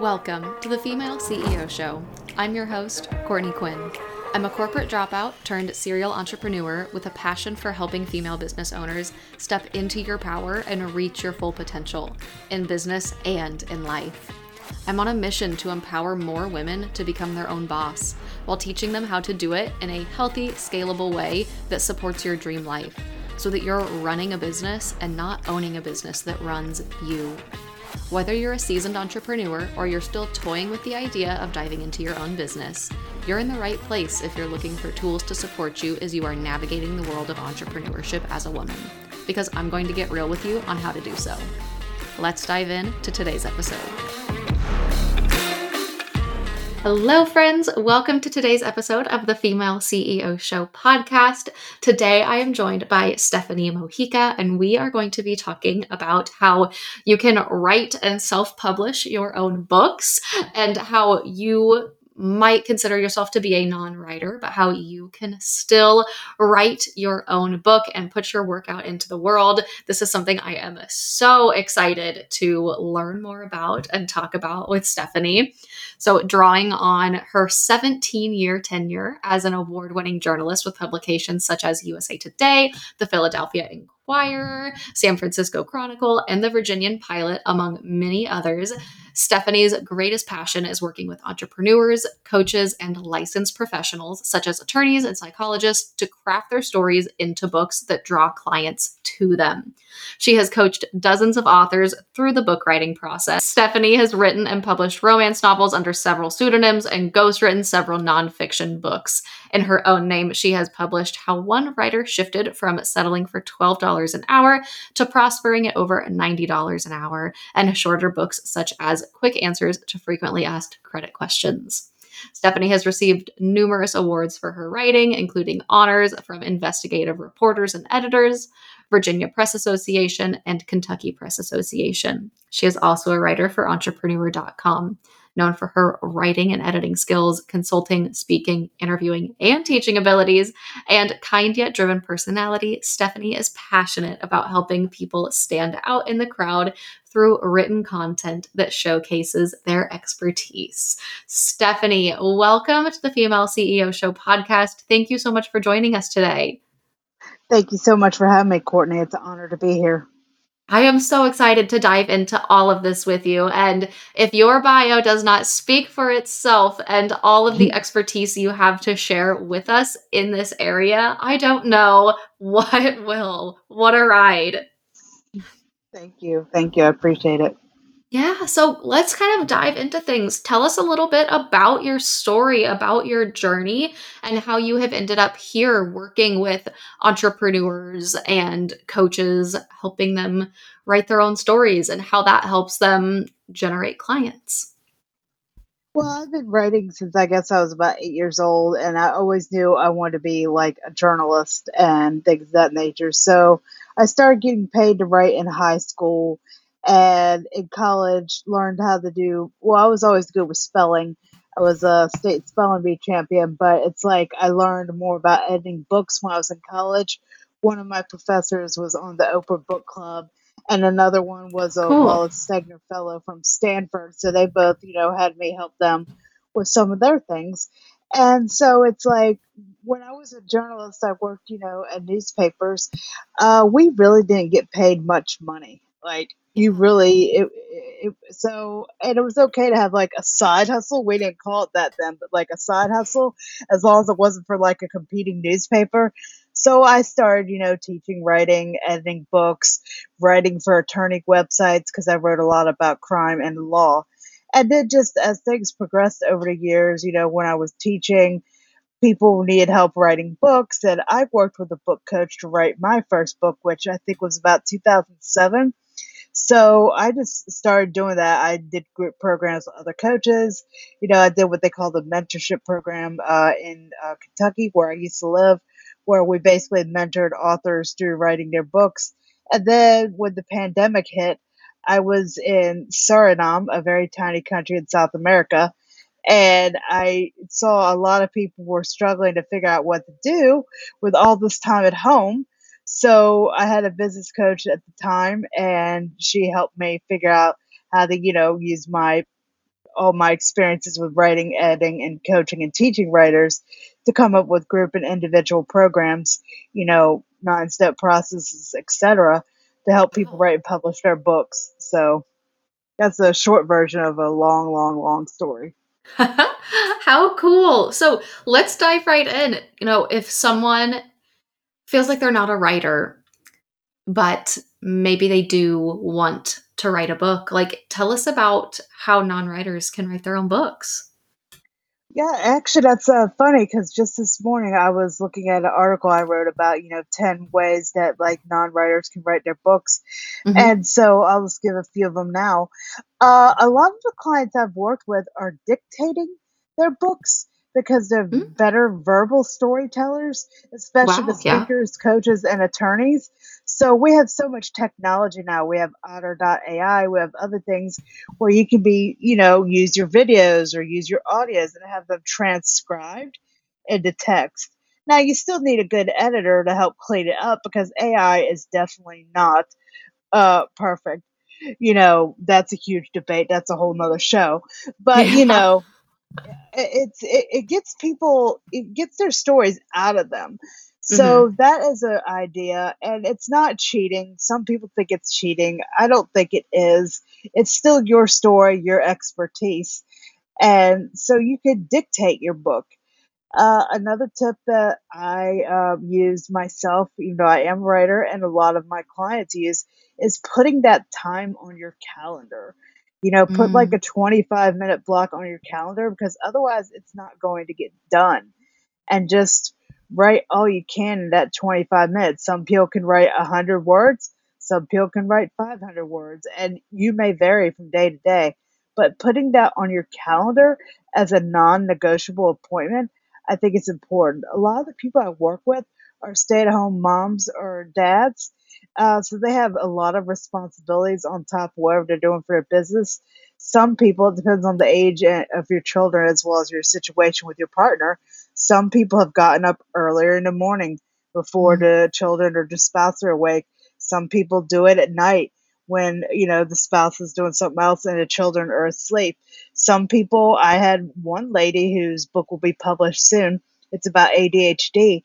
Welcome to the Female CEO Show. I'm your host, Courtney Quinn. I'm a corporate dropout turned serial entrepreneur with a passion for helping female business owners step into your power and reach your full potential in business and in life. I'm on a mission to empower more women to become their own boss while teaching them how to do it in a healthy, scalable way that supports your dream life so that you're running a business and not owning a business that runs you. Whether you're a seasoned entrepreneur or you're still toying with the idea of diving into your own business, you're in the right place if you're looking for tools to support you as you are navigating the world of entrepreneurship as a woman. Because I'm going to get real with you on how to do so. Let's dive in to today's episode. Hello, friends. Welcome to today's episode of the Female CEO Show podcast. Today, I am joined by Stephanie Mojica, and we are going to be talking about how you can write and self publish your own books and how you might consider yourself to be a non writer, but how you can still write your own book and put your work out into the world. This is something I am so excited to learn more about and talk about with Stephanie. So, drawing on her 17 year tenure as an award winning journalist with publications such as USA Today, the Philadelphia Inquirer, San Francisco Chronicle, and the Virginian Pilot, among many others. Stephanie's greatest passion is working with entrepreneurs, coaches, and licensed professionals, such as attorneys and psychologists, to craft their stories into books that draw clients to them. She has coached dozens of authors through the book writing process. Stephanie has written and published romance novels under several pseudonyms and ghostwritten several nonfiction books. In her own name, she has published How One Writer Shifted from Settling for $12 an Hour to Prospering at Over $90 an Hour, and shorter books such as Quick Answers to Frequently Asked Credit Questions. Stephanie has received numerous awards for her writing, including honors from investigative reporters and editors, Virginia Press Association, and Kentucky Press Association. She is also a writer for Entrepreneur.com, known for her writing and editing skills, consulting, speaking, interviewing, and teaching abilities, and kind yet driven personality. Stephanie is passionate about helping people stand out in the crowd through written content that showcases their expertise. Stephanie, welcome to the Female CEO Show podcast. Thank you so much for joining us today. Thank you so much for having me, Courtney. It's an honor to be here. I am so excited to dive into all of this with you. And if your bio does not speak for itself and all of the hmm. expertise you have to share with us in this area, I don't know what will. What a ride. Thank you. Thank you. I appreciate it. Yeah, so let's kind of dive into things. Tell us a little bit about your story, about your journey, and how you have ended up here working with entrepreneurs and coaches, helping them write their own stories, and how that helps them generate clients. Well, I've been writing since I guess I was about eight years old, and I always knew I wanted to be like a journalist and things of that nature. So I started getting paid to write in high school and in college learned how to do well i was always good with spelling i was a state spelling bee champion but it's like i learned more about editing books when i was in college one of my professors was on the oprah book club and another one was a cool. wallace stegner fellow from stanford so they both you know had me help them with some of their things and so it's like when I was a journalist, I worked, you know, at newspapers. Uh, we really didn't get paid much money. Like you really it, it, so and it was okay to have like a side hustle. We didn't call it that then but like a side hustle as long as it wasn't for like a competing newspaper. So i started you know teaching writing editing books writing for attorney websites because i wrote a lot about crime and law. And then just as things progressed over the years you know when i was teaching people needed help writing books and i worked with a book coach to write my first book which i think was about 2007 so I just started doing that. I did group programs with other coaches. You know, I did what they call the mentorship program uh, in uh, Kentucky, where I used to live, where we basically mentored authors through writing their books. And then when the pandemic hit, I was in Suriname, a very tiny country in South America, and I saw a lot of people were struggling to figure out what to do with all this time at home. So I had a business coach at the time, and she helped me figure out how to, you know, use my all my experiences with writing, editing, and coaching and teaching writers to come up with group and individual programs, you know, nine step processes, etc., to help people oh. write and publish their books. So that's a short version of a long, long, long story. How cool. So let's dive right in. You know, if someone feels like they're not a writer, but maybe they do want to write a book, like tell us about how non writers can write their own books. Yeah, actually, that's uh, funny because just this morning I was looking at an article I wrote about, you know, 10 ways that like non writers can write their books. Mm-hmm. And so I'll just give a few of them now. Uh, a lot of the clients I've worked with are dictating their books because they're mm-hmm. better verbal storytellers, especially wow, the speakers, yeah. coaches, and attorneys. So we have so much technology now. We have Otter.ai, we have other things where you can be, you know, use your videos or use your audios and have them transcribed into text. Now you still need a good editor to help clean it up because AI is definitely not uh, perfect. You know, that's a huge debate. That's a whole nother show. But, yeah. you know, it's it, it gets people it gets their stories out of them. So mm-hmm. that is an idea and it's not cheating. Some people think it's cheating. I don't think it is. It's still your story your expertise and so you could dictate your book. Uh, another tip that I um, use myself, even though I am a writer and a lot of my clients use, is putting that time on your calendar. You know, put mm. like a 25 minute block on your calendar because otherwise it's not going to get done. And just write all you can in that 25 minutes. Some people can write 100 words, some people can write 500 words, and you may vary from day to day. But putting that on your calendar as a non negotiable appointment, I think it's important. A lot of the people I work with are stay at home moms or dads uh, so they have a lot of responsibilities on top of whatever they're doing for their business. Some people, it depends on the age of your children as well as your situation with your partner. Some people have gotten up earlier in the morning before mm-hmm. the children or the spouse are awake. Some people do it at night when you know the spouse is doing something else and the children are asleep. Some people, I had one lady whose book will be published soon. It's about ADHD,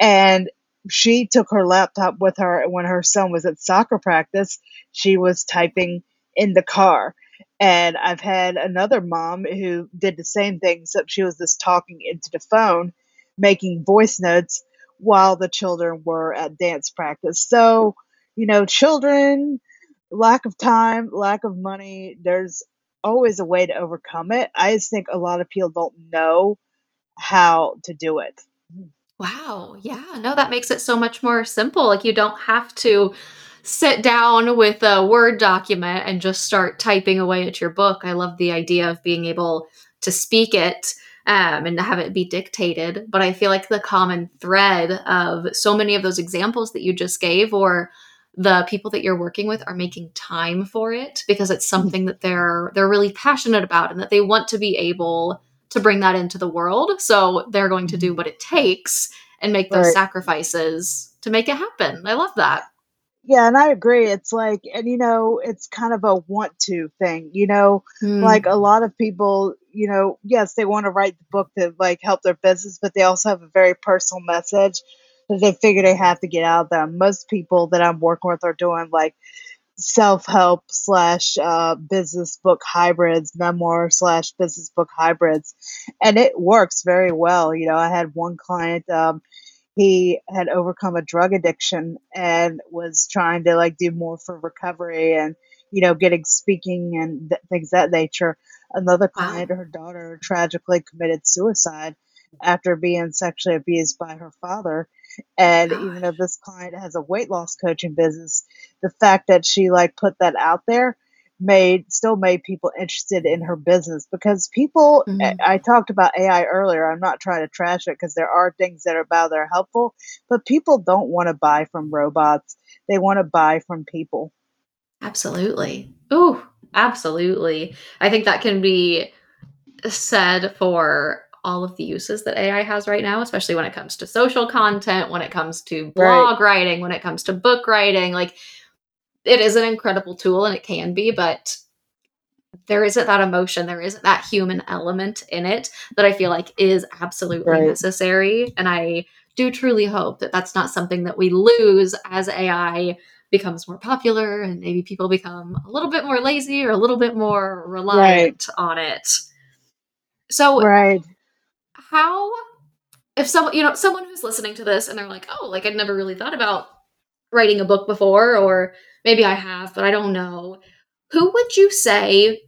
and she took her laptop with her when her son was at soccer practice. She was typing in the car. And I've had another mom who did the same thing, except she was just talking into the phone, making voice notes while the children were at dance practice. So, you know, children, lack of time, lack of money, there's always a way to overcome it. I just think a lot of people don't know how to do it. Wow. Yeah. No, that makes it so much more simple. Like you don't have to sit down with a Word document and just start typing away at your book. I love the idea of being able to speak it um, and to have it be dictated. But I feel like the common thread of so many of those examples that you just gave, or the people that you're working with, are making time for it because it's mm-hmm. something that they're they're really passionate about and that they want to be able to bring that into the world. So they're going to do what it takes and make those right. sacrifices to make it happen. I love that. Yeah, and I agree. It's like, and you know, it's kind of a want to thing, you know, mm. like a lot of people, you know, yes, they want to write the book to like help their business, but they also have a very personal message that they figure they have to get out of them. Most people that I'm working with are doing like self help slash uh, business book hybrids, memoir slash business book hybrids, and it works very well. You know, I had one client. Um, he had overcome a drug addiction and was trying to like do more for recovery and you know getting speaking and th- things that nature another client wow. her daughter tragically committed suicide after being sexually abused by her father and even though this client has a weight loss coaching business, the fact that she like put that out there made still made people interested in her business because people mm-hmm. I talked about AI earlier. I'm not trying to trash it because there are things that are about that are helpful but people don't want to buy from robots. They want to buy from people. Absolutely. Oh absolutely. I think that can be said for all of the uses that AI has right now, especially when it comes to social content, when it comes to blog right. writing, when it comes to book writing. Like, it is an incredible tool and it can be, but there isn't that emotion, there isn't that human element in it that I feel like is absolutely Right. necessary. And I do truly hope that that's not something that we lose as AI becomes more popular and maybe people become a little bit more lazy or a little bit more reliant on it. So, Right. How if someone you know someone who's listening to this and they're like oh like i'd never really thought about writing a book before or maybe i have but i don't know who would you say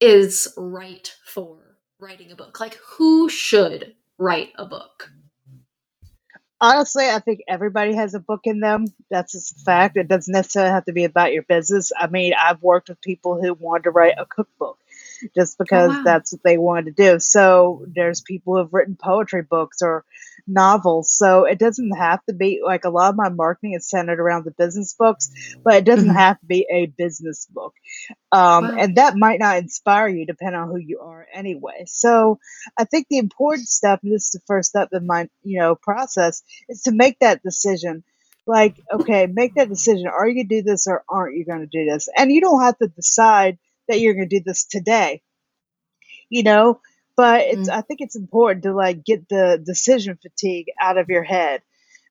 is right for writing a book like who should write a book Honestly, I think everybody has a book in them. That's just a fact. It doesn't necessarily have to be about your business. I mean, I've worked with people who wanted to write a cookbook just oh because wow that's what they wanted to do. So there's people who have written poetry books or novels. So it doesn't have to be like a lot of my marketing is centered around the business books, but it doesn't Mhm. have to be a business book. Um, wow and that might not inspire you depending on who you are anyway. So I think the important step, and this is the first step in my, you know, process, is to make that decision. Like, okay, make that decision. Are you gonna do this or aren't you gonna do this? And you don't have to decide that you're gonna do this today, you know, but it's Mhm. I think it's important to like get the decision fatigue out of your head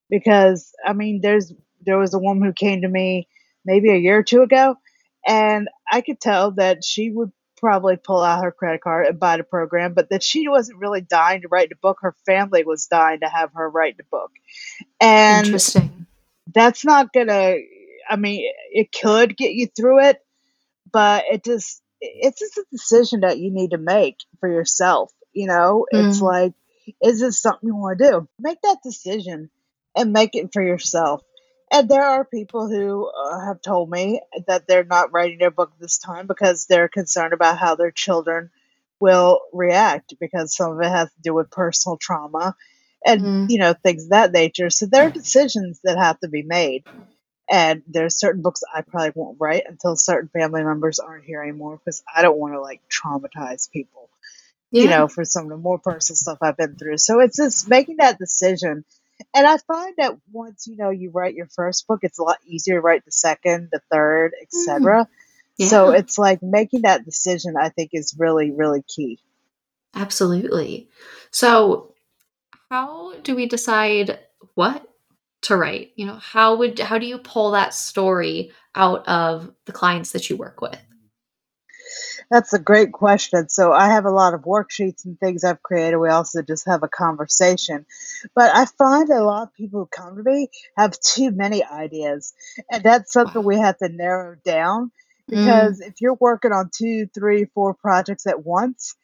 because I mean there's there was a woman who came to me maybe a year or two ago and I could tell that she would probably pull out her credit card and buy the program, but that she wasn't really dying to write the book. Her family was dying to have her write the book. And interesting that's not gonna I mean, it could get you through it, but it just it's just a decision that you need to make for yourself. You know, it's Mm, like, is this something you want to do? Make that decision and make it for yourself. And there are people who uh, have told me that they're not writing their book this time because they're concerned about how their children will react because some of it has to do with personal trauma and mm, you know things of that nature. So there are decisions that have to be made. And there's certain books I probably won't write until certain family members aren't here anymore because I don't want to like traumatize people, you know, for some of the more personal stuff I've been through. So it's just making that decision. And I find that once you know you write your first book, it's a lot easier to write the second, the third, Mm, etc. So it's like making that decision I think is really, really key. absolutely so how do we decide what to write you know how would how do you pull that story out of the clients that you work with That's a great question. So I have a lot of worksheets and things I've created. We also just have a conversation. But I find a lot of people who come to me have too many ideas. And that's something wow we have to narrow down mm, because if you're working on two, three, four projects at once,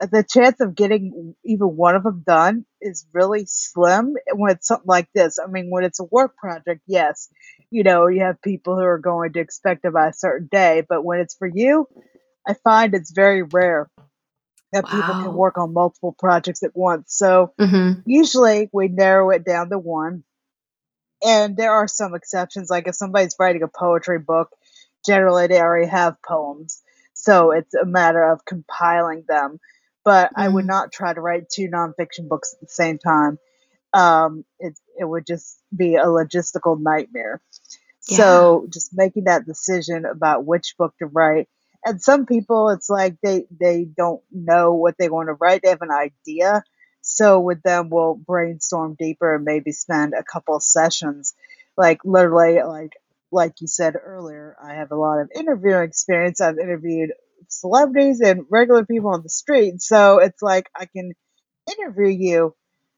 the chance of getting even one of them done is really slim when it's something like this. I mean, when it's a work project, yes, you know, you have people who are going to expect it by a certain day. But when it's for you, I find it's very rare that people can work on multiple projects at once. So hmm usually we narrow it down to one. And there are some exceptions, like if somebody's writing a poetry book, generally they already have poems. So it's a matter of compiling them. But I would mm, not try to write two nonfiction books at the same time. Um, it, it would just be a logistical nightmare. yeah So just making that decision about which book to write. And some people, it's like they they don't know what they want to write. They have an idea. So with them, we'll brainstorm deeper and maybe spend a couple of sessions. Like literally, like like you said earlier, I have a lot of interviewing experience. I've interviewed celebrities and regular people on the street. So it's like I can interview you,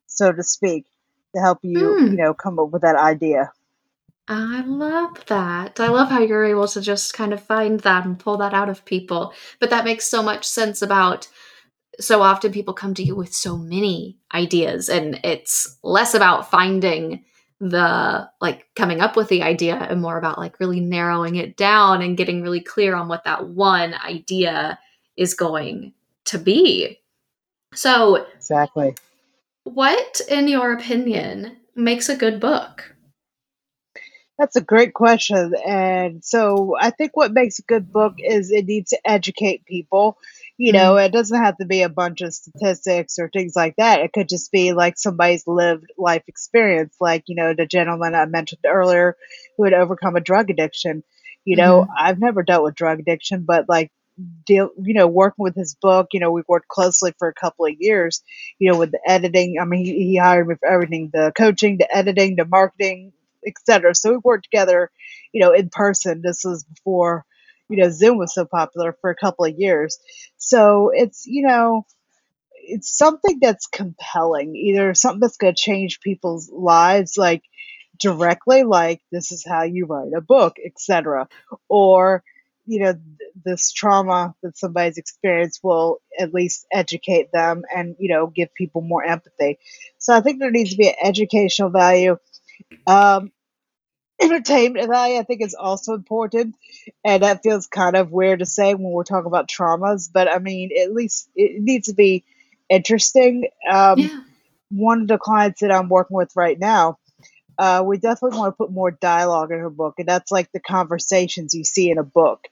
so to speak, to help you, you mm. know, come up with that idea. I love that. I love how you're able to just kind of find that and pull that out of people. But that makes so much sense about so often people come to you with so many ideas and it's less about finding the like coming up with the idea and more about like really narrowing it down and getting really clear on what that one idea is going to be. So, Exactly. what in your opinion makes a good book? That's a great question. And so I think what makes a good book is it needs to educate people. You know, Mm, it doesn't have to be a bunch of statistics or things like that. It could just be like somebody's lived life experience, like, you know, the gentleman I mentioned earlier who had overcome a drug addiction. You know, mhm, I've never dealt with drug addiction, but like deal, you know, working with his book. You know, we worked closely for a couple of years. You know, with the editing. I mean, he, he hired me for everything: the coaching, the editing, the marketing, etc. So we worked together, you know, in person. This was before, you know, Zoom was so popular for a couple of years. So it's you know it's something that's compelling, either something that's going to change people's lives, like directly, like this is how you write a book, etc., or you know th- this trauma that somebody's experienced will at least educate them and you know give people more empathy. So I think there needs to be an educational value. Um, entertainment value, I think, is also important, and that feels kind of weird to say when we're talking about traumas. But I mean, at least it needs to be interesting. Um, Yeah. one of the clients that I'm working with right now, uh, we definitely want to put more dialogue in her book, and that's like the conversations you see in a book.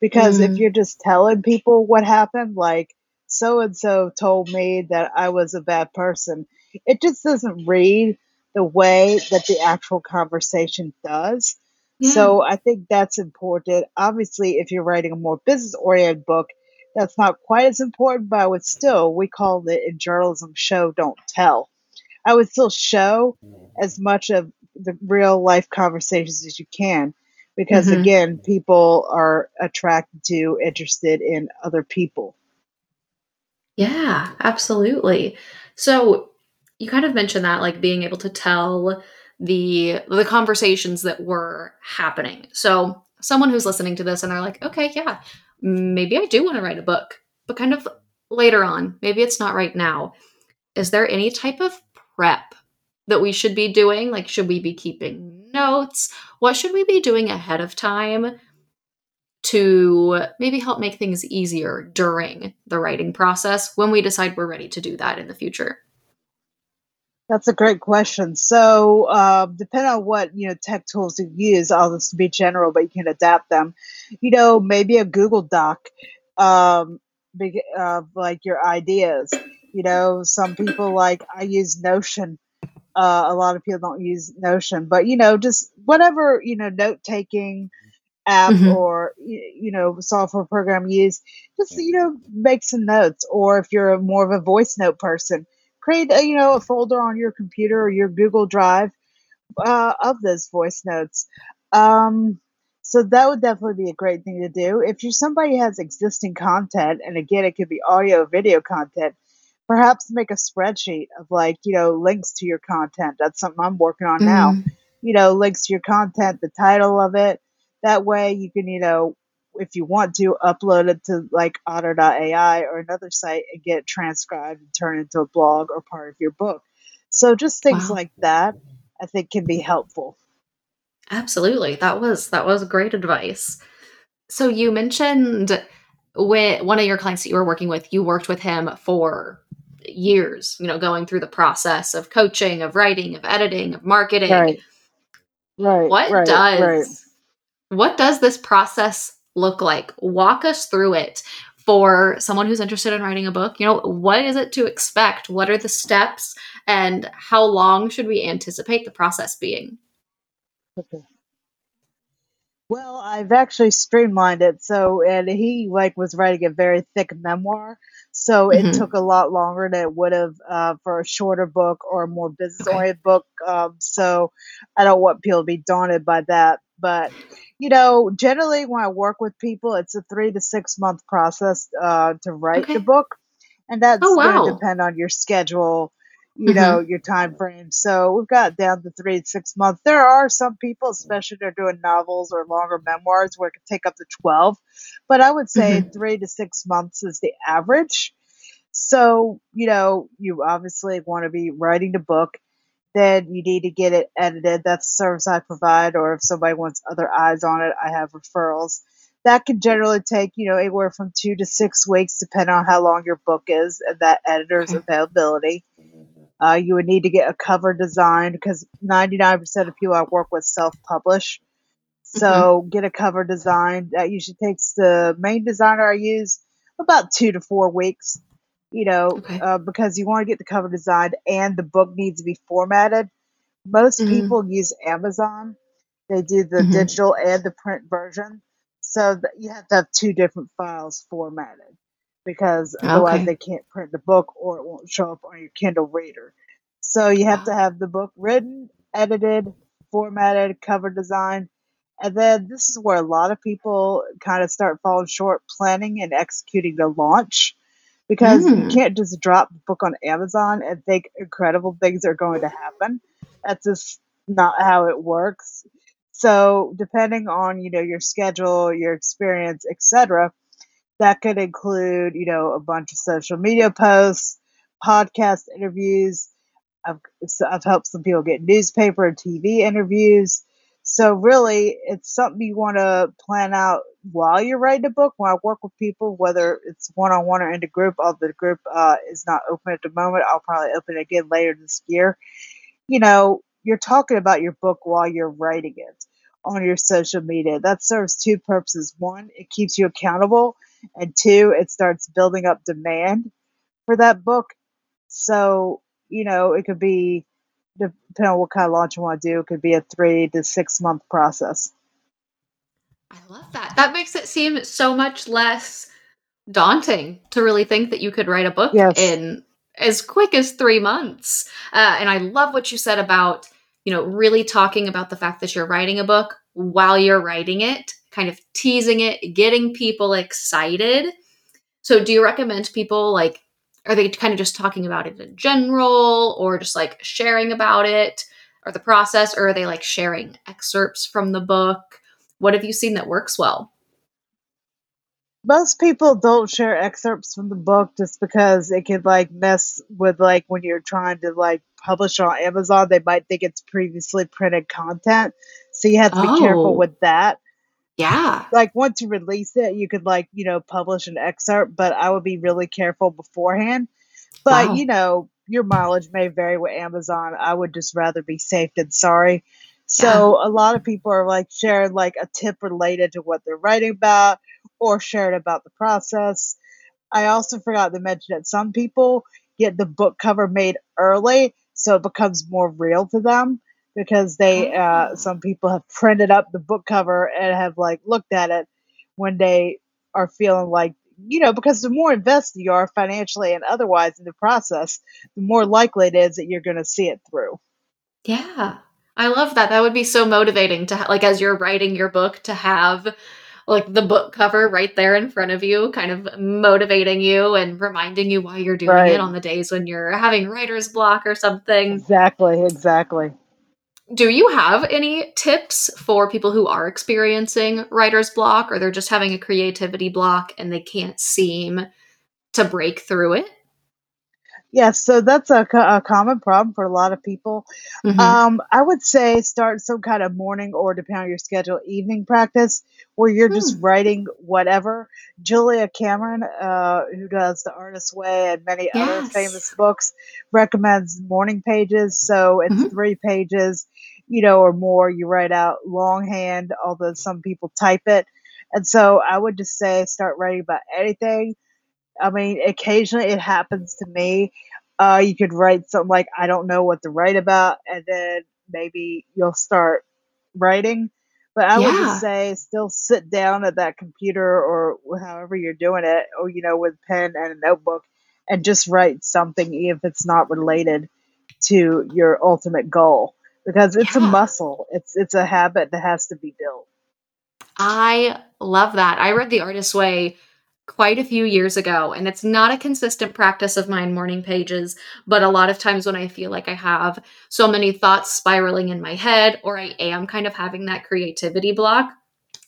Because if Mm, you're just telling people what happened, like so and so told me that I was a bad person, it just doesn't read the way that the actual conversation does. yeah. So I think that's important. Obviously, if you're writing a more business oriented book, that's not quite as important, but I would still, we call it in journalism show, don't tell. I would still show as much of the real life conversations as you can because, hmm again, people are attracted to, interested in other people. Yeah, absolutely. So you kind of mentioned that, like being able to tell the the conversations that were happening. So someone who's listening to this and they're like, okay, yeah, maybe I do want to write a book, but kind of later on, maybe it's not right now. Is there any type of prep that we should be doing? Like, should we be keeping notes? What should we be doing ahead of time to maybe help make things easier during the writing process when we decide we're ready to do that in the future? That's a great question. So, uh, depending on what you know tech tools you use, I'll just be general, but you can adapt them. You know, maybe a Google Doc, um, big, uh, like your ideas. You know, some people like I use Notion. Uh, a lot of people don't use Notion, but you know, just whatever you know, note taking app hmm or you know software program you use just you know make some notes or if you're more of a voice note person create a, you know a folder on your computer or your google drive uh, of those voice notes. Um, so that would definitely be a great thing to do. If you're somebody who has existing content and again it could be audio video content perhaps make a spreadsheet of like you know links to your content. That's something i'm working on now. Mm, you know links to your content the title of it. That way you can you know if you want to upload it to like otter.ai or another site and get transcribed and turn it into a blog or part of your book so just things wow. like that i think can be helpful Absolutely. That was that was great advice. So you mentioned with one of your clients that you were working with, you worked with him for years, you know, going through the process of coaching, of writing, of editing, of marketing. right right What right right does what does this process look like? Walk us through it for someone who's interested in writing a book. You know, what is it to expect? What are the steps and how long should we anticipate the process being? okay Well, I've actually streamlined it. So, and he like was writing a very thick memoir, so it took a lot longer than it would have uh, for a shorter book or a more business-oriented book. Um, so, I don't want people to be daunted by that. But you know, generally when I work with people, it's a three to six month process uh, to write the book and Oh that's going to depend on your schedule you know Mhm. your time frame so we've got down to three to six months. There are some people especially if they're doing novels or longer memoirs where it can take up to 12 but i would say Mhm. three to six months is the average. So you know you obviously want to be writing the book then you need to get it edited. That's the service I provide, or if somebody wants other eyes on it, I have referrals. That can generally take, you know, anywhere from two to six weeks, depending on how long your book is and that editor's Okay. availability. Uh, you would need to get a cover designed because 99% of people I work with self publish. So get a cover designed. That usually takes the main designer I use about two to four weeks, you know, Okay. uh, because you want to get the cover designed and the book needs to be formatted most Mhm. people use Amazon. They do the Mhm. digital and the print version. So th- you have to have two different files formatted because otherwise Okay. they can't print the book or it won't show up on your Kindle reader. So you have to Oh. have the book written, edited, formatted, cover design. And then this is where a lot of people kind of start falling short planning and executing the launch because you Mm. can't just drop the book on Amazon and think incredible things are going to happen. That's just not how it works. So depending on, you know, your schedule, your experience, etc., that could include, you know, a bunch of social media posts, podcast interviews. I've, I've helped some people get newspaper and TV interviews. So really, it's something you want to plan out while you're writing a book. When I work with people, whether it's one on one or in a group, although the group uh, is not open at the moment, I'll probably open it again later this year. You know, you're talking about your book while you're writing it on your social media. That serves two purposes. One, it keeps you accountable, and two, it starts building up demand for that book. So, you know, it could be depending on what kind of launch you want to do, it could be a three to six month process. I love that. That makes it seem so much less daunting to really think that you could write a book Yes. in as quick as three months. Uh, and I love what you said about, you know, really talking about the fact that you're writing a book while you're writing it, kind of teasing it, getting people excited. So, do you recommend people like, are they kind of just talking about it in general or just like sharing about it or the process, or are they like sharing excerpts from the book? What have you seen that works well? Most people don't share excerpts from the book just because it could like mess with like when you're trying to like publish on Amazon, they might think it's previously printed content. So you have to be careful Oh, with that. Yeah. Like once you release it, you could like, you know, publish an excerpt, but I would be really careful beforehand. But you know, your mileage may vary with Amazon. I would just rather be safe than sorry. Yeah. So a lot of people are like sharing like a tip related to what they're writing about or sharing about the process. I also forgot to mention that some people get the book cover made early so it becomes more real to them because they uh, Oh, some people have printed up the book cover and have like looked at it when they are feeling like you know because the more invested you are financially and otherwise in the process the more likely it is that you're going to see it through yeah. I love that. That would be so motivating to ha- like as you're writing your book to have like the book cover right there in front of you, kind of motivating you and reminding you why you're doing it on the days when you're having writer's block or something. exactly exactly Do you have any tips for people who are experiencing writer's block or they're just having a creativity block and they can't seem to break through it? yes so that's a, a common problem for a lot of people Mhm. Um, I would say start some kind of morning or depending on your schedule, evening practice where you're just Hmm. writing whatever. Julia Cameron, uh, who does The Artist's Way and many other famous books, recommends morning pages. So it's Mhm. three pages, you know, or more. You write out longhand, although some people type it. And so I would just say start writing about anything I mean, occasionally it happens to me. Uh, you could write something like, I don't know what to write about, and then maybe you'll start writing. But I would just say, still sit down at that computer or however you're doing it, or, you know, with pen and a notebook, and just write something, even if it's not related to your ultimate goal. Because it's a muscle. It's it's a habit that has to be built. I love that. I read The Artist's Way quite a few years ago, and it's not a consistent practice of mine, morning pages, but a lot of times when I feel like I have so many thoughts spiraling in my head, or I am kind of having that creativity block,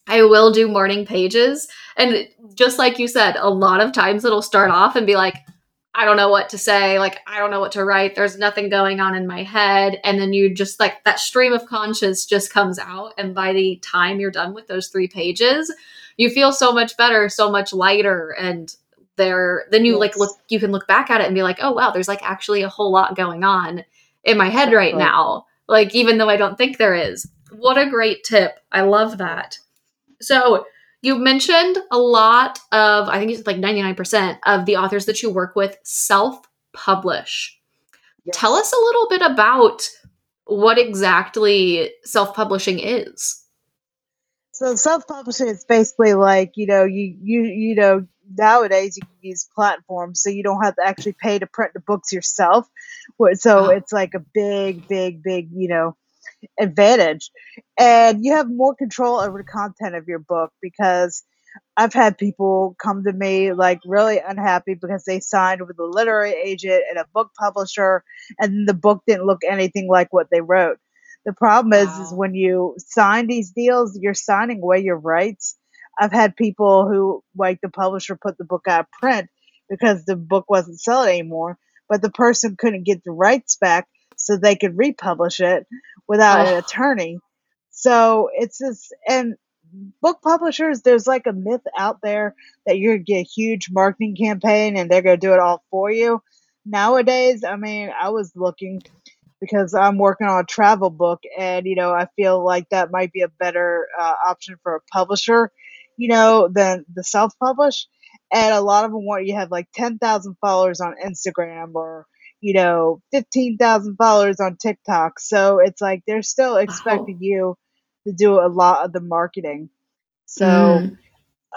I will do morning pages. And just like you said, a lot of times it'll start off and be like, I don't know what to say. Like, I don't know what to write. There's nothing going on in my head. And then you just like that stream of conscience just comes out. And by the time you're done with those three pages, you feel so much better, so much lighter. And there, then you like look, you can look back at it and be like, oh, wow, there's like actually a whole lot going on in my head right exactly. now. Like, even though I don't think there is. What a great tip. I love that. So you mentioned a lot of, I think it's like 99% of the authors that you work with self publish. Tell us a little bit about what exactly self publishing is. So self-publishing is basically like you know you you you know nowadays you can use platforms so you don't have to actually pay to print the books yourself. So oh. it's like a big, big, big you know advantage, and you have more control over the content of your book because I've had people come to me like really unhappy because they signed with a literary agent and a book publisher, and the book didn't look anything like what they wrote. The problem is, is when you sign these deals, you're signing away your rights. I've had people who, like the publisher, put the book out of print because the book wasn't selling anymore, but the person couldn't get the rights back so they could republish it without an attorney. So it's just, and book publishers, there's like a myth out there that you're gonna get a huge marketing campaign and they're gonna do it all for you. Nowadays, I mean, I was looking because I'm working on a travel book, and you know, I feel like that might be a better uh, option for a publisher, you know, than the self-publish. And a lot of them want you have like 10,000 followers on Instagram or you know 15,000 followers on TikTok. So it's like they're still expecting oh. you to do a lot of the marketing. So, mm.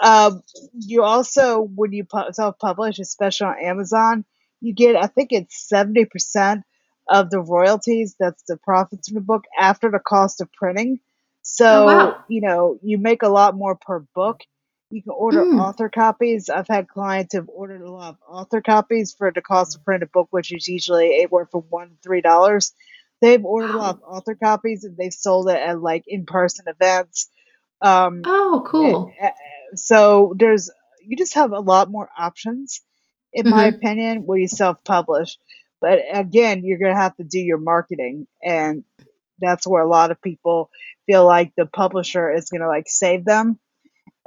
um, you also, when you self publish, especially on Amazon, you get, I think it's 70% of the royalties. That's the profits from the book after the cost of printing. So, oh, wow. you know, you make a lot more per book. You can order mm. author copies. I've had clients who've ordered a lot of author copies for the cost of print a book, which is usually anywhere from one to three dollars. They've ordered wow. a lot of author copies and they've sold it at like in person events. Um, oh, cool. And, so there's you just have a lot more options, in mm-hmm. my opinion, when you self publish. But again, you're gonna have to do your marketing, and that's where a lot of people feel like the publisher is gonna like save them.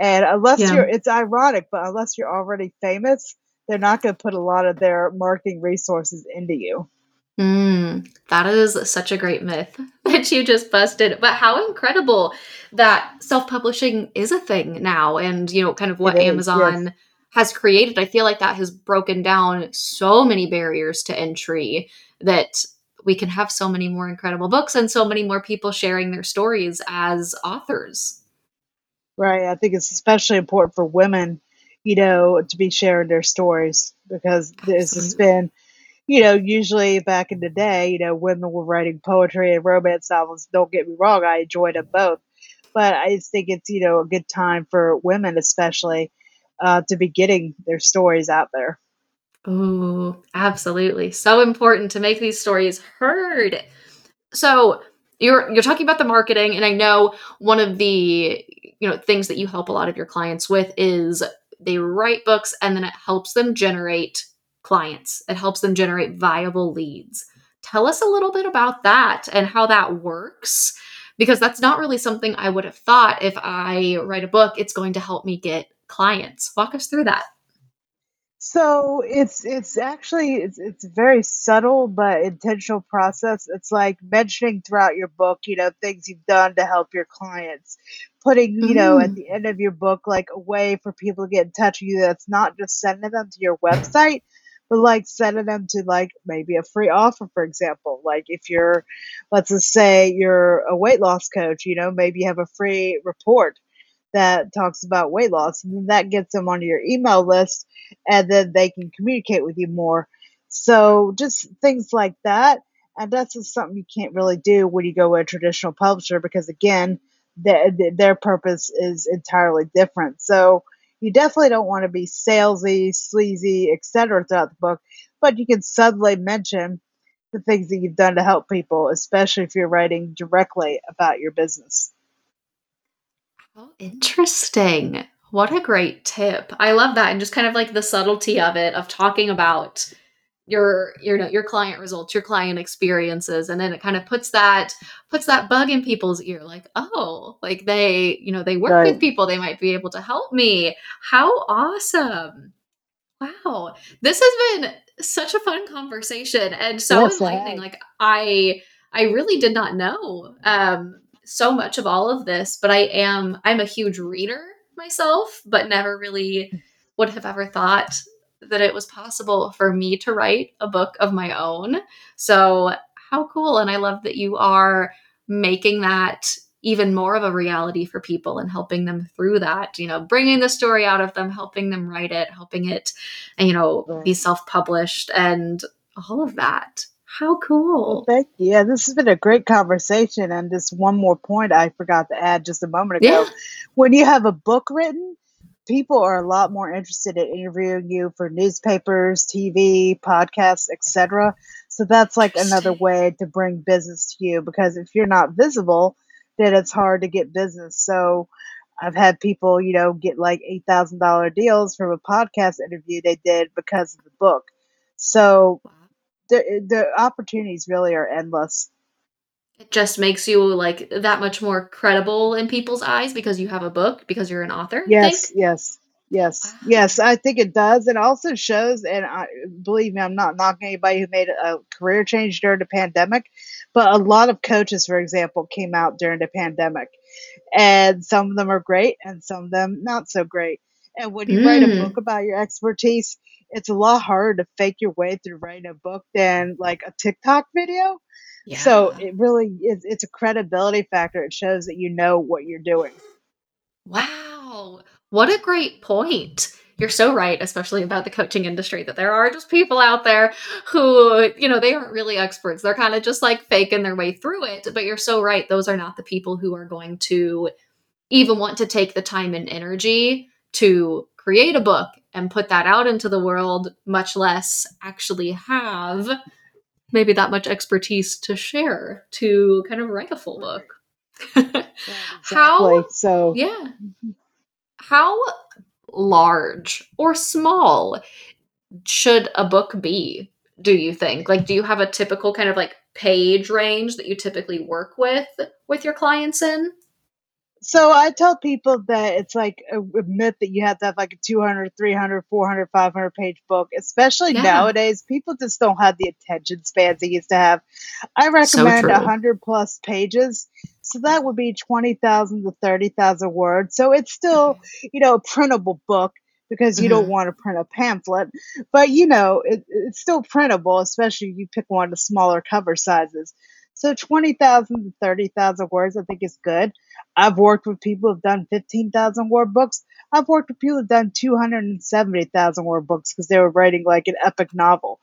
And unless yeah. you're, it's ironic, but unless you're already famous, they're not going to put a lot of their marketing resources into you. Mm, that is such a great myth that you just busted. But how incredible that self-publishing is a thing now and you know kind of what Amazon yes. has created. I feel like that has broken down so many barriers to entry that we can have so many more incredible books and so many more people sharing their stories as authors. Right. I think it's especially important for women, you know, to be sharing their stories because there's just been you know, usually back in the day, you know, women were writing poetry and romance novels. Don't get me wrong, I enjoyed them both. But I just think it's, you know, a good time for women, especially, uh, to be getting their stories out there. Oh, absolutely. So important to make these stories heard. So you're you're talking about the marketing, and I know one of the you know things that you help a lot of your clients with is they write books and then it helps them generate clients. It helps them generate viable leads. Tell us a little bit about that and how that works because that's not really something I would have thought if I write a book it's going to help me get clients. Walk us through that. So it's it's actually it's it's a very subtle but intentional process. It's like mentioning throughout your book, you know, things you've done to help your clients. Putting, you know, at mm. the end of your book like a way for people to get in touch with you that's not just sending them to your website, but like sending them to like maybe a free offer, for example. Like if you're, let's just say you're a weight loss coach, you know, maybe you have a free report that talks about weight loss, and then that gets them onto your email list, and then they can communicate with you more. So just things like that. And that's just something you can't really do when you go with a traditional publisher because, again, their, their purpose is entirely different. So you definitely don't want to be salesy, sleazy, etc. throughout the book, but you can subtly mention the things that you've done to help people, especially if you're writing directly about your business. Oh, interesting. What a great tip. I love that. And just kind of like the subtlety of it, of talking about your your your client results your client experiences and then it kind of puts that puts that bug in people's ear like oh like they you know they work right. with people they might be able to help me how awesome wow this has been such a fun conversation and so yes, enlightening like i i really did not know um so much of all of this but i am i'm a huge reader myself but never really would have ever thought that it was possible for me to write a book of my own. So, how cool. And I love that you are making that even more of a reality for people and helping them through that you know bringing the story out of them helping them write it helping it you know, be self-published and all of that how cool well, thank you yeah this has been a great conversation and just one more point i forgot to add just a moment ago yeah. when you have a book written people are a lot more interested in interviewing you for newspapers tv podcasts etc so that's like another way to bring business to you because if you're not visible then it's hard to get business. So I've had people, you know, get like eight thousand dollar deals from a podcast interview they did because of the book. So the the opportunities really are endless. It just makes you like that much more credible in people's eyes because you have a book because you're an author. Yes, yes. Yes, wow. yes, I think it does. It also shows, and I believe me, I'm not knocking anybody who made a career change during the pandemic, but a lot of coaches, for example, came out during the pandemic, and some of them are great, and some of them not so great. And when you mm. write a book mm. about your expertise, it's a lot harder to fake your way through writing a book than like a TikTok video. Yeah. So it really is. It's a credibility factor. It shows that you know what you're doing. Wow. What a great point. You're so right, especially about the coaching industry, that there are just people out there who, you know, they aren't really experts. They're kind of just like faking their way through it. But you're so right. Those are not the people who are going to even want to take the time and energy to create a book and put that out into the world, much less actually have maybe that much expertise to share to kind of write a full book. exactly. How so yeah. How large or small should a book be do you think like do you have a typical kind of like page range that you typically work with with your clients in so I tell people that it's like a, myth that you have to have like a 200, 300, 400, 500 page book, especially yeah. nowadays. People just don't have the attention spans they used to have. I recommend so 100 plus pages. So that would be 20,000 to 30,000 words. So it's still, you know, a printable book because you mm-hmm. don't want to print a pamphlet. But, you know, it, it's still printable, especially if you pick one of the smaller cover sizes. So 20,000 to 30,000 words, I think is good. I've worked with people who've done 15,000 word books. I've worked with people who've done 270,000 word books because they were writing like an epic novel.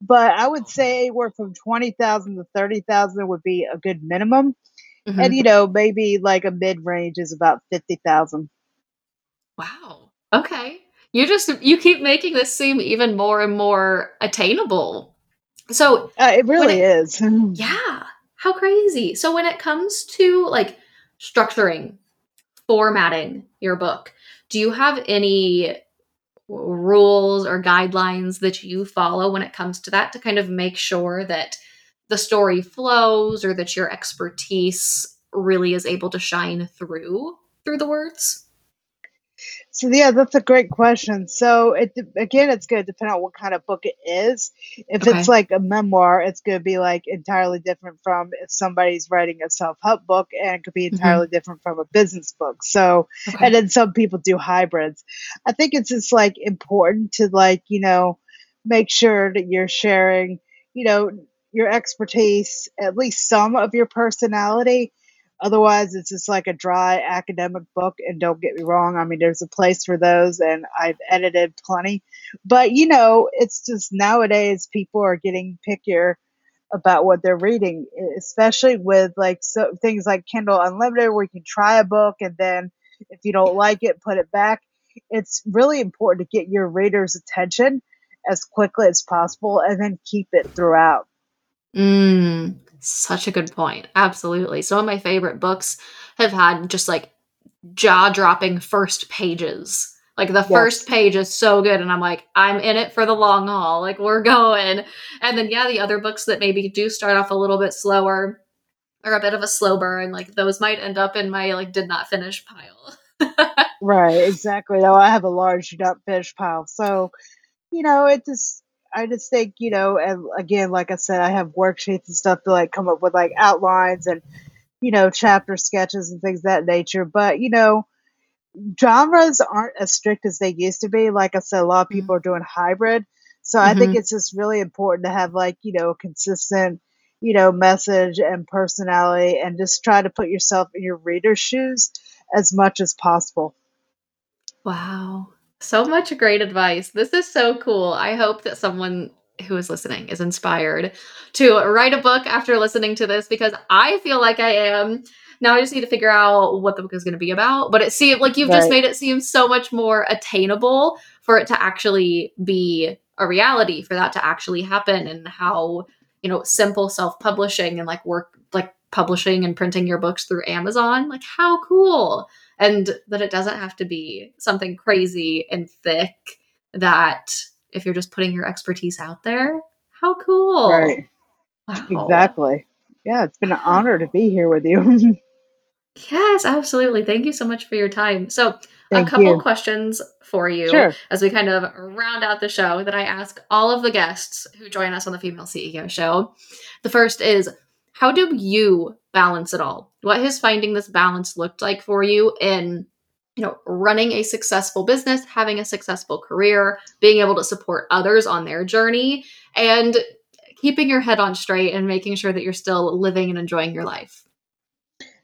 But I would say we're from 20,000 to 30,000 would be a good minimum. Mm-hmm. And, you know, maybe like a mid range is about 50,000. Wow. Okay. You just, you keep making this seem even more and more attainable. So uh, it really it, is. yeah. How crazy. So when it comes to like structuring, formatting your book, do you have any rules or guidelines that you follow when it comes to that to kind of make sure that the story flows or that your expertise really is able to shine through through the words? So yeah, that's a great question. So it again, it's going to depend on what kind of book it is. If okay. it's like a memoir, it's going to be like entirely different from if somebody's writing a self-help book, and it could be mm-hmm. entirely mm-hmm. different from a business book. So, okay. and then some people do hybrids. I think it's just like important to like you know make sure that you're sharing, you know, your expertise, at least some of your personality Otherwise, it's just like a dry academic book. And don't get me wrong, I mean, there's a place for those, and I've edited plenty. But, you know, it's just nowadays people are getting pickier about what they're reading, especially with like so things like Kindle Unlimited, where you can try a book and then if you don't like it, put it back. It's really important to get your reader's attention as quickly as possible and then keep it throughout. Mm, such a good point. Absolutely. Some of my favorite books have had just like jaw dropping first pages. Like the yes. first page is so good, and I'm like, I'm in it for the long haul. Like we're going. And then yeah, the other books that maybe do start off a little bit slower or a bit of a slow burn, like those might end up in my like did not finish pile. right, exactly. Oh, I have a large not finished pile. So, you know, it just I just think, you know, and again, like I said, I have worksheets and stuff to like come up with like outlines and, you know, chapter sketches and things that nature. But, you know, genres aren't as strict as they used to be. Like I said, a lot of mm-hmm. people are doing hybrid. So mm-hmm. I think mm-hmm. it's just really important to have like, you know, consistent, you know, message and personality and just try to put yourself in your reader's shoes as much as possible. Wow. So much great advice. This is so cool. I hope that someone who is listening is inspired to write a book after listening to this because I feel like I am. Now I just need to figure out what the book is going to be about. But it seems like you've right. just made it seem so much more attainable for it to actually be a reality, for that to actually happen, and how you know simple self publishing and like work like publishing and printing your books through Amazon. Like how cool! And that it doesn't have to be something crazy and thick. That if you're just putting your expertise out there, how cool! Right. Wow. Exactly. Yeah, it's been an honor to be here with you. Yes, absolutely. Thank you so much for your time. So, Thank a couple you. questions for you sure. as we kind of round out the show that I ask all of the guests who join us on the Female CEO show. The first is how do you balance it all? What has finding this balance looked like for you in you know, running a successful business, having a successful career, being able to support others on their journey, and keeping your head on straight and making sure that you're still living and enjoying your life?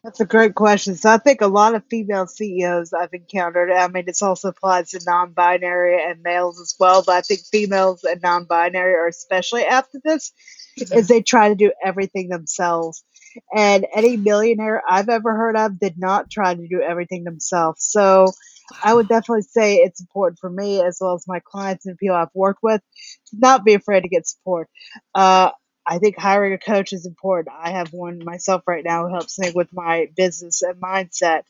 That's a great question. So I think a lot of female CEOs I've encountered, I mean, this also applies to non-binary and males as well, but I think females and non-binary are especially after this, is they try to do everything themselves. And any millionaire I've ever heard of did not try to do everything themselves. So I would definitely say it's important for me as well as my clients and people I've worked with to not be afraid to get support. Uh, I think hiring a coach is important. I have one myself right now who helps me with my business and mindset.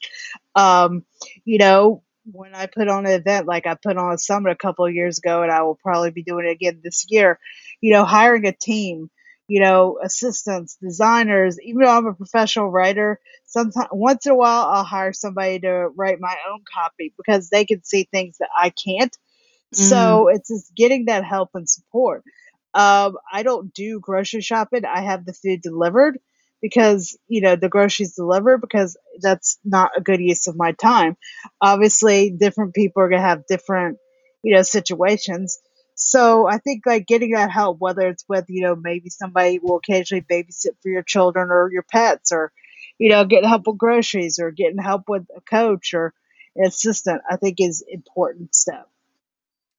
Um, you know, when I put on an event like I put on a summit a couple of years ago, and I will probably be doing it again this year, you know, hiring a team, you know, assistants, designers, even though I'm a professional writer, sometimes once in a while I'll hire somebody to write my own copy because they can see things that I can't. Mm. So it's just getting that help and support. Um, I don't do grocery shopping. I have the food delivered because you know the groceries delivered because that's not a good use of my time. Obviously, different people are gonna have different you know situations. So I think like getting that help, whether it's with you know maybe somebody will occasionally babysit for your children or your pets, or you know getting help with groceries, or getting help with a coach or an assistant, I think is important stuff.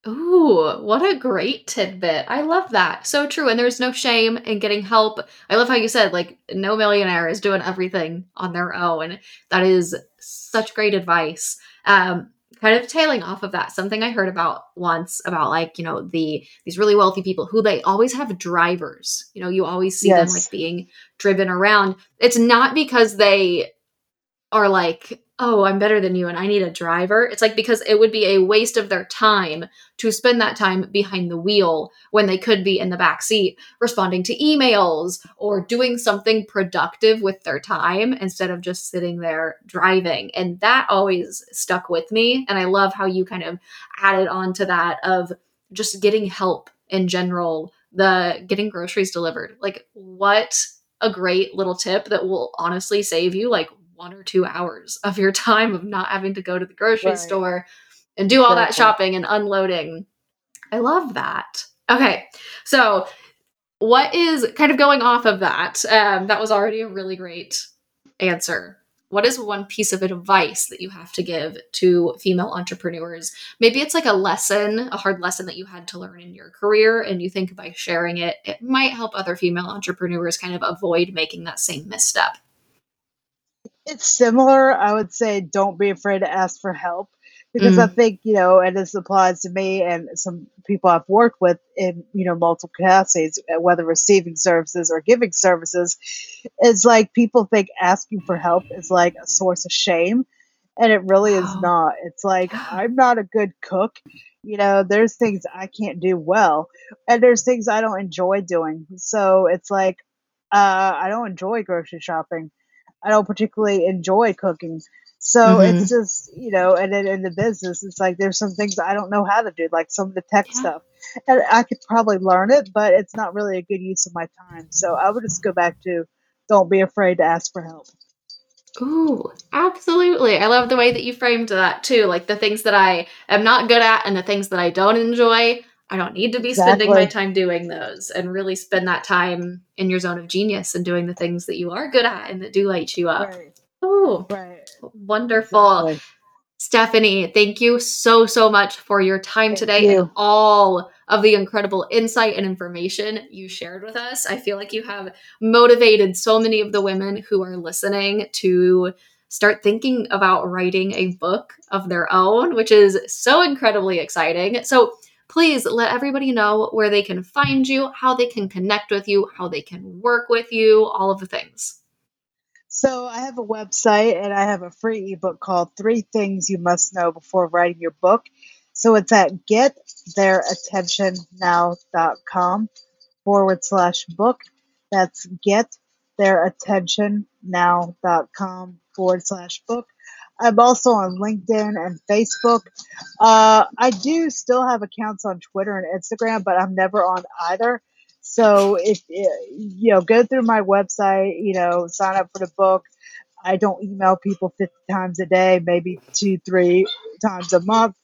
Ooh, what a great tidbit. I love that. So true. And there's no shame in getting help. I love how you said, like, no millionaire is doing everything on their own. That is such great advice. Um, kind of tailing off of that, something I heard about once about like, you know, the these really wealthy people who they always have drivers. You know, you always see yes. them like being driven around. It's not because they are like oh, I'm better than you and I need a driver. It's like because it would be a waste of their time to spend that time behind the wheel when they could be in the back seat responding to emails or doing something productive with their time instead of just sitting there driving. And that always stuck with me. And I love how you kind of added on to that of just getting help in general, the getting groceries delivered. Like, what a great little tip that will honestly save you like one or two hours of your time of not having to go to the grocery right. store and do all exactly. that shopping and unloading. I love that. Okay, so what is kind of going off of that? Um, that was already a really great answer. What is one piece of advice that you have to give to female entrepreneurs? Maybe it's like a lesson, a hard lesson that you had to learn in your career, and you think by sharing it, it might help other female entrepreneurs kind of avoid making that same misstep. It's similar. I would say don't be afraid to ask for help because I mm. think, you know, and this applies to me and some people I've worked with in, you know, multiple capacities, uh, whether receiving services or giving services, is like people think asking for help is like a source of shame. And it really is not. It's like, I'm not a good cook. You know, there's things I can't do well, and there's things I don't enjoy doing. So it's like, uh, I don't enjoy grocery shopping. I don't particularly enjoy cooking. So mm-hmm. it's just, you know, and then in the business, it's like there's some things I don't know how to do, like some of the tech yeah. stuff. And I could probably learn it, but it's not really a good use of my time. So I would just go back to don't be afraid to ask for help. Ooh, absolutely. I love the way that you framed that too. Like the things that I am not good at and the things that I don't enjoy, I don't need to be exactly. spending my time doing those and really spend that time in your zone of genius and doing the things that you are good at and that do light you up. Right. Oh, right. wonderful. Exactly. Stephanie, thank you so, so much for your time thank today you. and all of the incredible insight and information you shared with us. I feel like you have motivated so many of the women who are listening to start thinking about writing a book of their own, which is so incredibly exciting. So, please let everybody know where they can find you, how they can connect with you, how they can work with you, all of the things. So, I have a website and I have a free ebook called Three Things You Must Know Before Writing Your Book. So, it's at gettheirattentionnow.com forward slash book. That's gettheirattentionnow.com forward slash book. I'm also on LinkedIn and Facebook. Uh, I do still have accounts on Twitter and Instagram, but I'm never on either. So if you know, go through my website, you know, sign up for the book. I don't email people 50 times a day, maybe two, three times a month.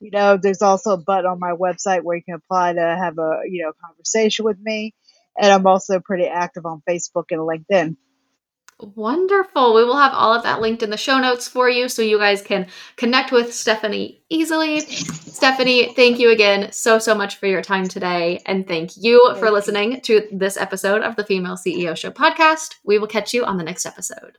You know, there's also a button on my website where you can apply to have a you know conversation with me, and I'm also pretty active on Facebook and LinkedIn. Wonderful. We will have all of that linked in the show notes for you so you guys can connect with Stephanie easily. Stephanie, thank you again so, so much for your time today. And thank you for listening to this episode of the Female CEO Show podcast. We will catch you on the next episode.